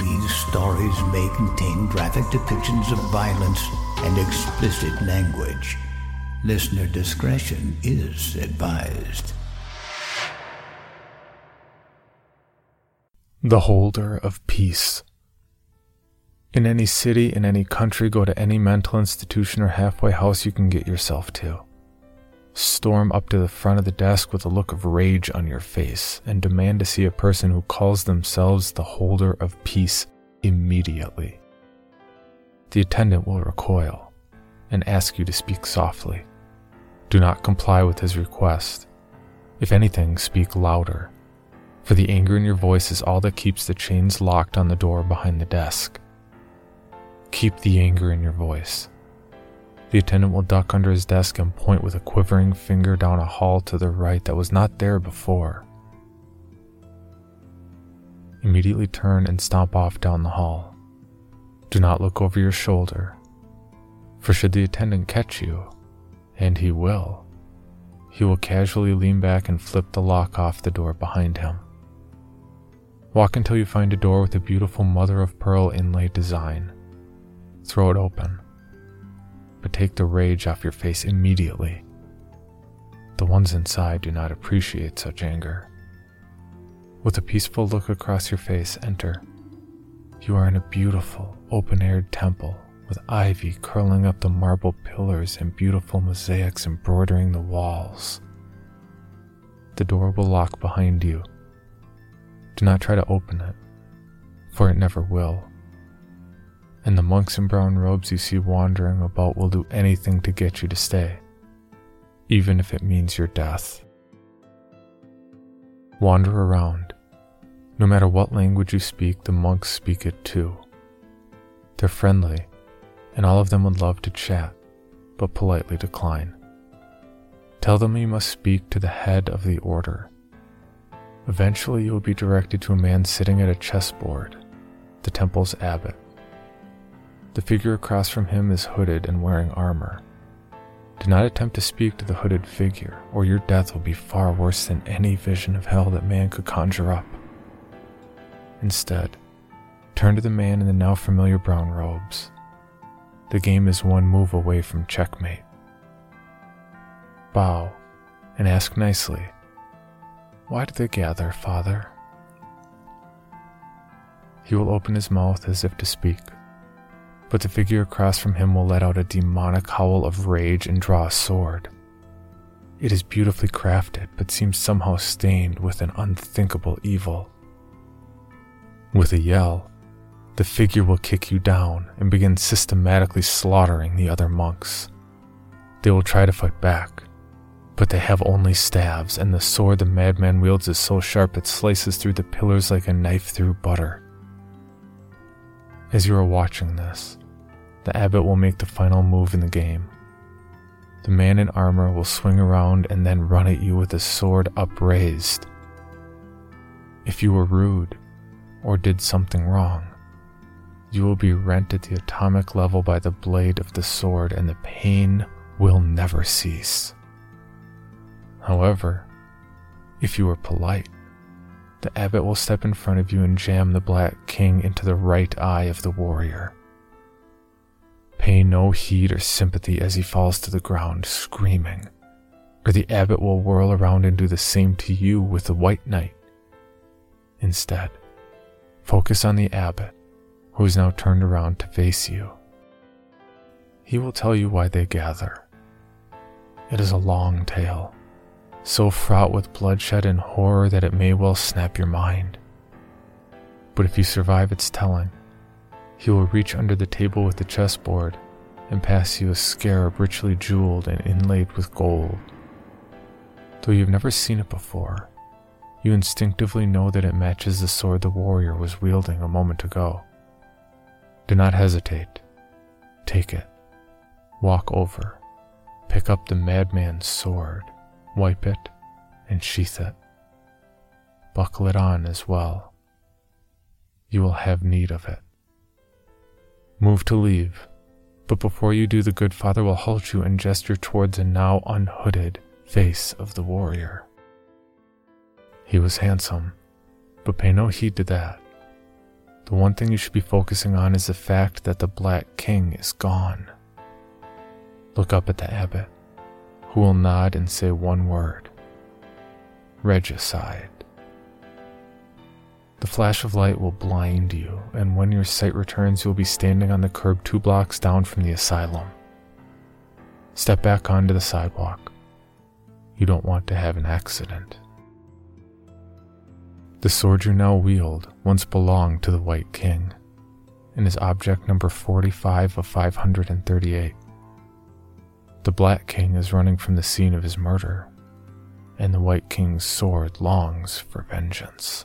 These stories may contain graphic depictions of violence and explicit language. Listener discretion is advised. The Holder of Peace. In any city, in any country, go to any mental institution or halfway house you can get yourself to. Storm up to the front of the desk with a look of rage on your face and demand to see a person who calls themselves the Holder of Peace immediately. The attendant will recoil and ask you to speak softly. Do not comply with his request. If anything, speak louder, for the anger in your voice is all that keeps the chains locked on the door behind the desk. Keep the anger in your voice. The attendant will duck under his desk and point with a quivering finger down a hall to the right that was not there before. Immediately turn and stomp off down the hall. Do not look over your shoulder, for should the attendant catch you, and he will. He will casually lean back and flip the lock off the door behind him. Walk until you find a door with a beautiful mother of pearl inlaid design. Throw it open, but take the rage off your face immediately. The ones inside do not appreciate such anger. With a peaceful look across your face, enter. You are in a beautiful, open aired temple with ivy curling up the marble pillars and beautiful mosaics embroidering the walls. The door will lock behind you. Do not try to open it, for it never will. And the monks in brown robes you see wandering about will do anything to get you to stay, even if it means your death. Wander around. No matter what language you speak, the monks speak it too. They're friendly and all of them would love to chat, but politely decline. Tell them you must speak to the head of the order. Eventually, you will be directed to a man sitting at a chessboard, the temple's abbot. The figure across from him is hooded and wearing armor. Do not attempt to speak to the hooded figure, or your death will be far worse than any vision of hell that man could conjure up. Instead, turn to the man in the now familiar brown robes. The game is one move away from checkmate. Bow and ask nicely, Why do they gather, Father? He will open his mouth as if to speak, but the figure across from him will let out a demonic howl of rage and draw a sword. It is beautifully crafted, but seems somehow stained with an unthinkable evil. With a yell, the figure will kick you down and begin systematically slaughtering the other monks. They will try to fight back, but they have only staves, and the sword the madman wields is so sharp it slices through the pillars like a knife through butter. As you are watching this, the abbot will make the final move in the game. The man in armor will swing around and then run at you with his sword upraised. If you were rude or did something wrong, you will be rent at the atomic level by the blade of the sword, and the pain will never cease. However, if you are polite, the abbot will step in front of you and jam the Black King into the right eye of the warrior. Pay no heed or sympathy as he falls to the ground screaming, or the abbot will whirl around and do the same to you with the White Knight. Instead, focus on the abbot who is now turned around to face you. He will tell you why they gather. It is a long tale, so fraught with bloodshed and horror that it may well snap your mind. But if you survive its telling, he will reach under the table with the chessboard and pass you a scarab richly jeweled and inlaid with gold. Though you've never seen it before, you instinctively know that it matches the sword the warrior was wielding a moment ago. Do not hesitate. Take it. Walk over, pick up the madman's sword, wipe it, and sheath it. Buckle it on as well. You will have need of it. Move to leave, but before you do, the good father will halt you and gesture towards a now unhooded face of the warrior. He was handsome, but pay no heed to that. The one thing you should be focusing on is the fact that the Black King is gone. Look up at the abbot, who will nod and say one word Regicide. The flash of light will blind you, and when your sight returns, you'll be standing on the curb two blocks down from the asylum. Step back onto the sidewalk. You don't want to have an accident. The sword you now wield once belonged to the White King and is object number 45 of 538. The Black King is running from the scene of his murder, and the White King's sword longs for vengeance.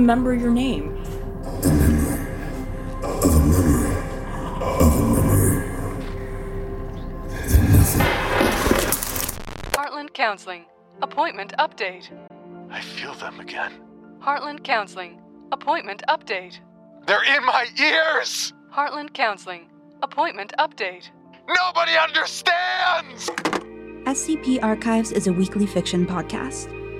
remember your name? Heartland Counseling. Appointment update. I feel them again. Heartland Counseling. Appointment update. They're in my ears! Heartland Counseling. Appointment update. Nobody understands! SCP Archives is a weekly fiction podcast.